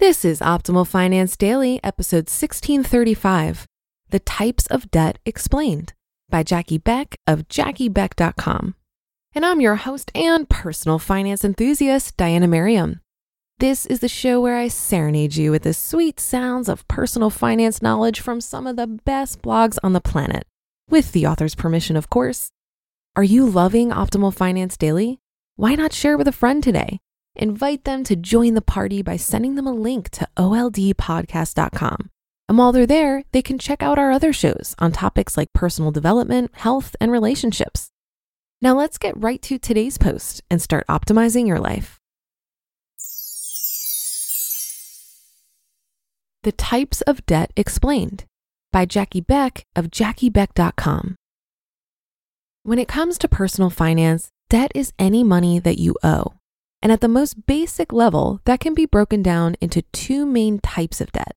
This is Optimal Finance Daily, episode 1635 The Types of Debt Explained by Jackie Beck of JackieBeck.com. And I'm your host and personal finance enthusiast, Diana Merriam. This is the show where I serenade you with the sweet sounds of personal finance knowledge from some of the best blogs on the planet, with the author's permission, of course. Are you loving Optimal Finance Daily? Why not share with a friend today? Invite them to join the party by sending them a link to oldpodcast.com. And while they're there, they can check out our other shows on topics like personal development, health, and relationships. Now let's get right to today's post and start optimizing your life. The Types of Debt Explained by Jackie Beck of JackieBeck.com. When it comes to personal finance, debt is any money that you owe. And at the most basic level, that can be broken down into two main types of debt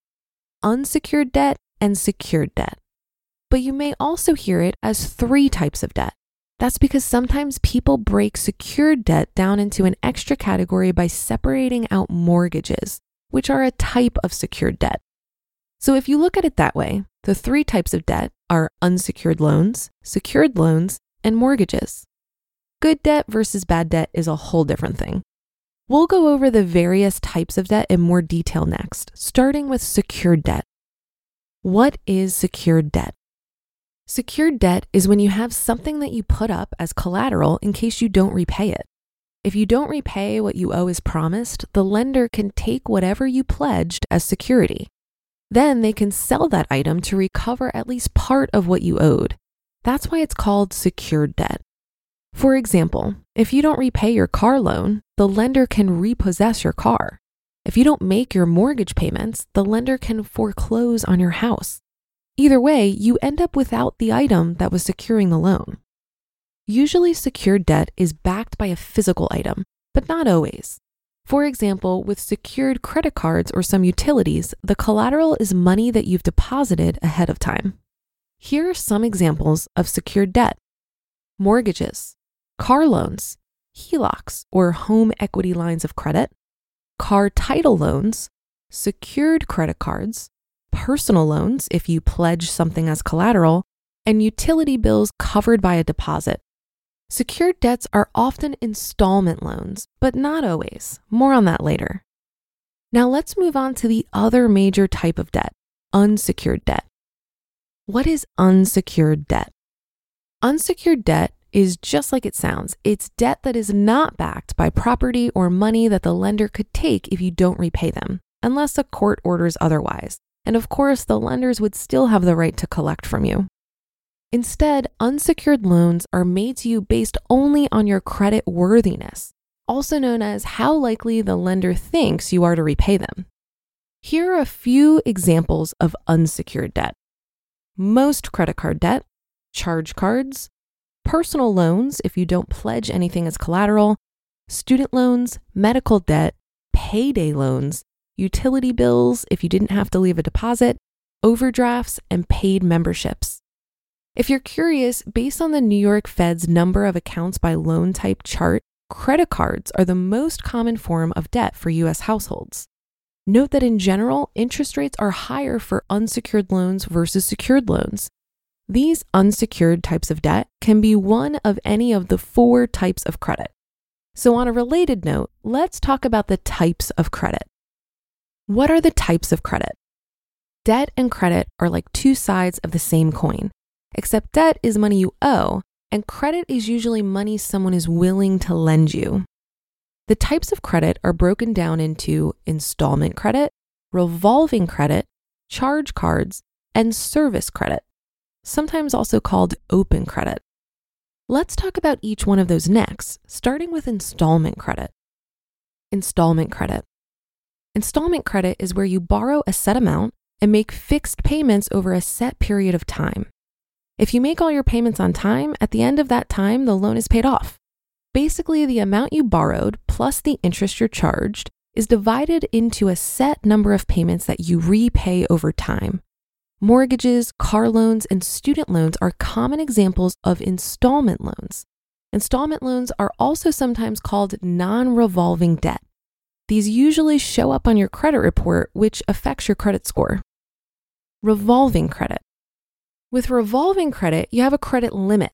unsecured debt and secured debt. But you may also hear it as three types of debt. That's because sometimes people break secured debt down into an extra category by separating out mortgages, which are a type of secured debt. So if you look at it that way, the three types of debt are unsecured loans, secured loans, and mortgages. Good debt versus bad debt is a whole different thing. We'll go over the various types of debt in more detail next, starting with secured debt. What is secured debt? Secured debt is when you have something that you put up as collateral in case you don't repay it. If you don't repay what you owe as promised, the lender can take whatever you pledged as security. Then they can sell that item to recover at least part of what you owed. That's why it's called secured debt. For example, if you don't repay your car loan, the lender can repossess your car. If you don't make your mortgage payments, the lender can foreclose on your house. Either way, you end up without the item that was securing the loan. Usually, secured debt is backed by a physical item, but not always. For example, with secured credit cards or some utilities, the collateral is money that you've deposited ahead of time. Here are some examples of secured debt mortgages, car loans, HELOCs or home equity lines of credit, car title loans, secured credit cards, personal loans if you pledge something as collateral, and utility bills covered by a deposit. Secured debts are often installment loans, but not always. More on that later. Now let's move on to the other major type of debt unsecured debt. What is unsecured debt? Unsecured debt is just like it sounds. It's debt that is not backed by property or money that the lender could take if you don't repay them, unless a court orders otherwise. And of course, the lenders would still have the right to collect from you. Instead, unsecured loans are made to you based only on your credit worthiness, also known as how likely the lender thinks you are to repay them. Here are a few examples of unsecured debt most credit card debt, charge cards, personal loans if you don't pledge anything as collateral, student loans, medical debt, payday loans, utility bills if you didn't have to leave a deposit, overdrafts, and paid memberships. If you're curious, based on the New York Fed's number of accounts by loan type chart, credit cards are the most common form of debt for US households. Note that in general, interest rates are higher for unsecured loans versus secured loans, These unsecured types of debt can be one of any of the four types of credit. So, on a related note, let's talk about the types of credit. What are the types of credit? Debt and credit are like two sides of the same coin, except debt is money you owe, and credit is usually money someone is willing to lend you. The types of credit are broken down into installment credit, revolving credit, charge cards, and service credit, sometimes also called open credit. Let's talk about each one of those next, starting with installment credit. Installment credit. Installment credit is where you borrow a set amount and make fixed payments over a set period of time. If you make all your payments on time, at the end of that time, the loan is paid off. Basically, the amount you borrowed plus the interest you're charged is divided into a set number of payments that you repay over time. Mortgages, car loans, and student loans are common examples of installment loans. Installment loans are also sometimes called non revolving debt. These usually show up on your credit report, which affects your credit score. Revolving credit. With revolving credit, you have a credit limit.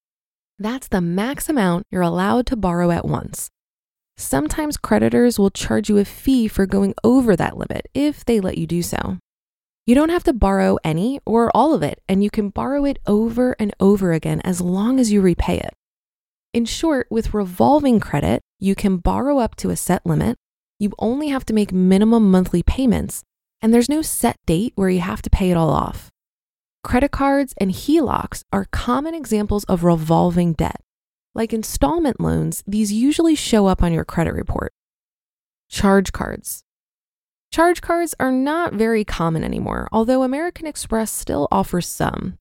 That's the max amount you're allowed to borrow at once. Sometimes creditors will charge you a fee for going over that limit if they let you do so. You don't have to borrow any or all of it, and you can borrow it over and over again as long as you repay it. In short, with revolving credit, you can borrow up to a set limit, you only have to make minimum monthly payments, and there's no set date where you have to pay it all off. Credit cards and HELOCs are common examples of revolving debt. Like installment loans, these usually show up on your credit report. Charge cards. Charge cards are not very common anymore, although American Express still offers some.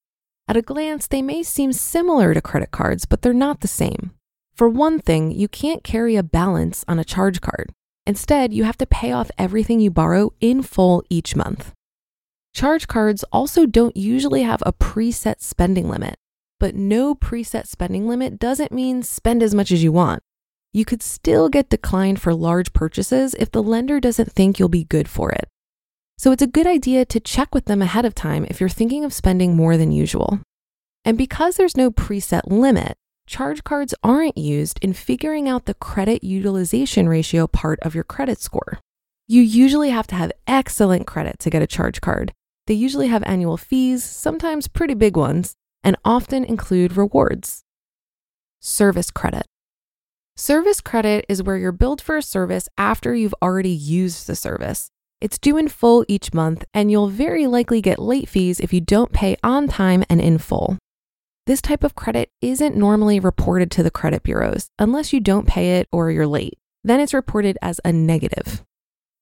At a glance, they may seem similar to credit cards, but they're not the same. For one thing, you can't carry a balance on a charge card. Instead, you have to pay off everything you borrow in full each month. Charge cards also don't usually have a preset spending limit, but no preset spending limit doesn't mean spend as much as you want. You could still get declined for large purchases if the lender doesn't think you'll be good for it. So it's a good idea to check with them ahead of time if you're thinking of spending more than usual. And because there's no preset limit, charge cards aren't used in figuring out the credit utilization ratio part of your credit score. You usually have to have excellent credit to get a charge card. They usually have annual fees, sometimes pretty big ones, and often include rewards. Service credit. Service credit is where you're billed for a service after you've already used the service. It's due in full each month, and you'll very likely get late fees if you don't pay on time and in full. This type of credit isn't normally reported to the credit bureaus unless you don't pay it or you're late. Then it's reported as a negative.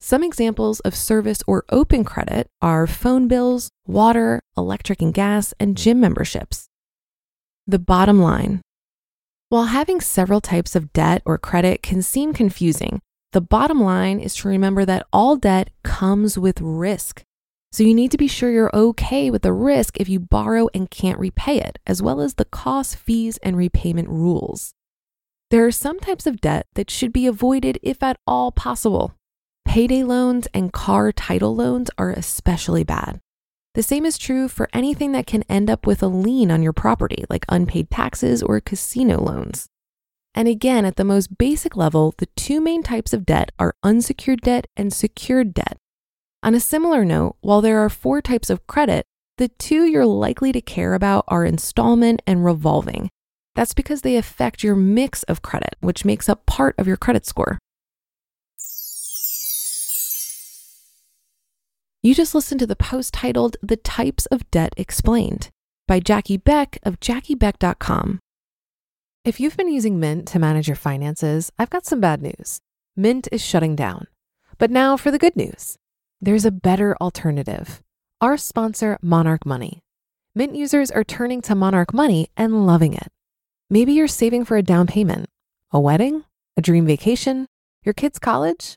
Some examples of service or open credit are phone bills, water, electric and gas, and gym memberships. The bottom line while having several types of debt or credit can seem confusing, the bottom line is to remember that all debt comes with risk. So you need to be sure you're okay with the risk if you borrow and can't repay it, as well as the costs, fees, and repayment rules. There are some types of debt that should be avoided if at all possible. Payday loans and car title loans are especially bad. The same is true for anything that can end up with a lien on your property, like unpaid taxes or casino loans. And again, at the most basic level, the two main types of debt are unsecured debt and secured debt. On a similar note, while there are four types of credit, the two you're likely to care about are installment and revolving. That's because they affect your mix of credit, which makes up part of your credit score. You just listened to the post titled The Types of Debt Explained by Jackie Beck of JackieBeck.com. If you've been using Mint to manage your finances, I've got some bad news. Mint is shutting down. But now for the good news there's a better alternative. Our sponsor, Monarch Money. Mint users are turning to Monarch Money and loving it. Maybe you're saving for a down payment, a wedding, a dream vacation, your kids' college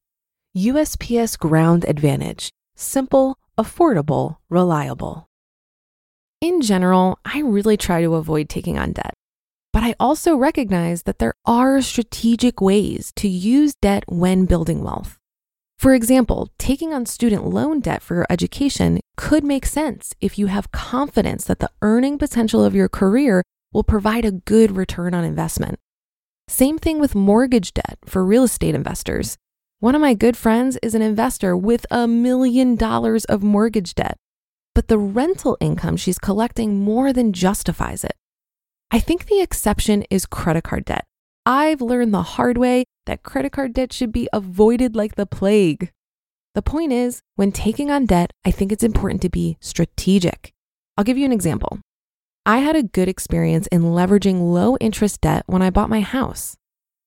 USPS Ground Advantage. Simple, affordable, reliable. In general, I really try to avoid taking on debt. But I also recognize that there are strategic ways to use debt when building wealth. For example, taking on student loan debt for your education could make sense if you have confidence that the earning potential of your career will provide a good return on investment. Same thing with mortgage debt for real estate investors. One of my good friends is an investor with a million dollars of mortgage debt, but the rental income she's collecting more than justifies it. I think the exception is credit card debt. I've learned the hard way that credit card debt should be avoided like the plague. The point is, when taking on debt, I think it's important to be strategic. I'll give you an example. I had a good experience in leveraging low interest debt when I bought my house.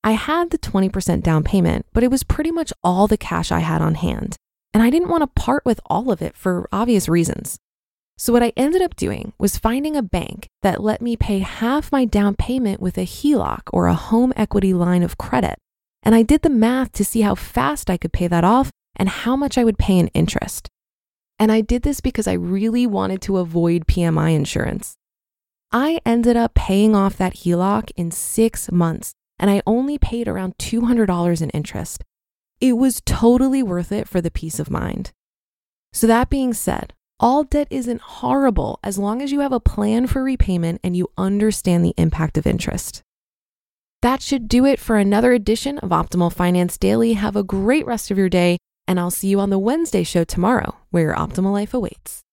I had the 20% down payment, but it was pretty much all the cash I had on hand. And I didn't want to part with all of it for obvious reasons. So, what I ended up doing was finding a bank that let me pay half my down payment with a HELOC or a home equity line of credit. And I did the math to see how fast I could pay that off and how much I would pay in interest. And I did this because I really wanted to avoid PMI insurance. I ended up paying off that HELOC in six months, and I only paid around $200 in interest. It was totally worth it for the peace of mind. So, that being said, all debt isn't horrible as long as you have a plan for repayment and you understand the impact of interest. That should do it for another edition of Optimal Finance Daily. Have a great rest of your day, and I'll see you on the Wednesday show tomorrow, where your optimal life awaits.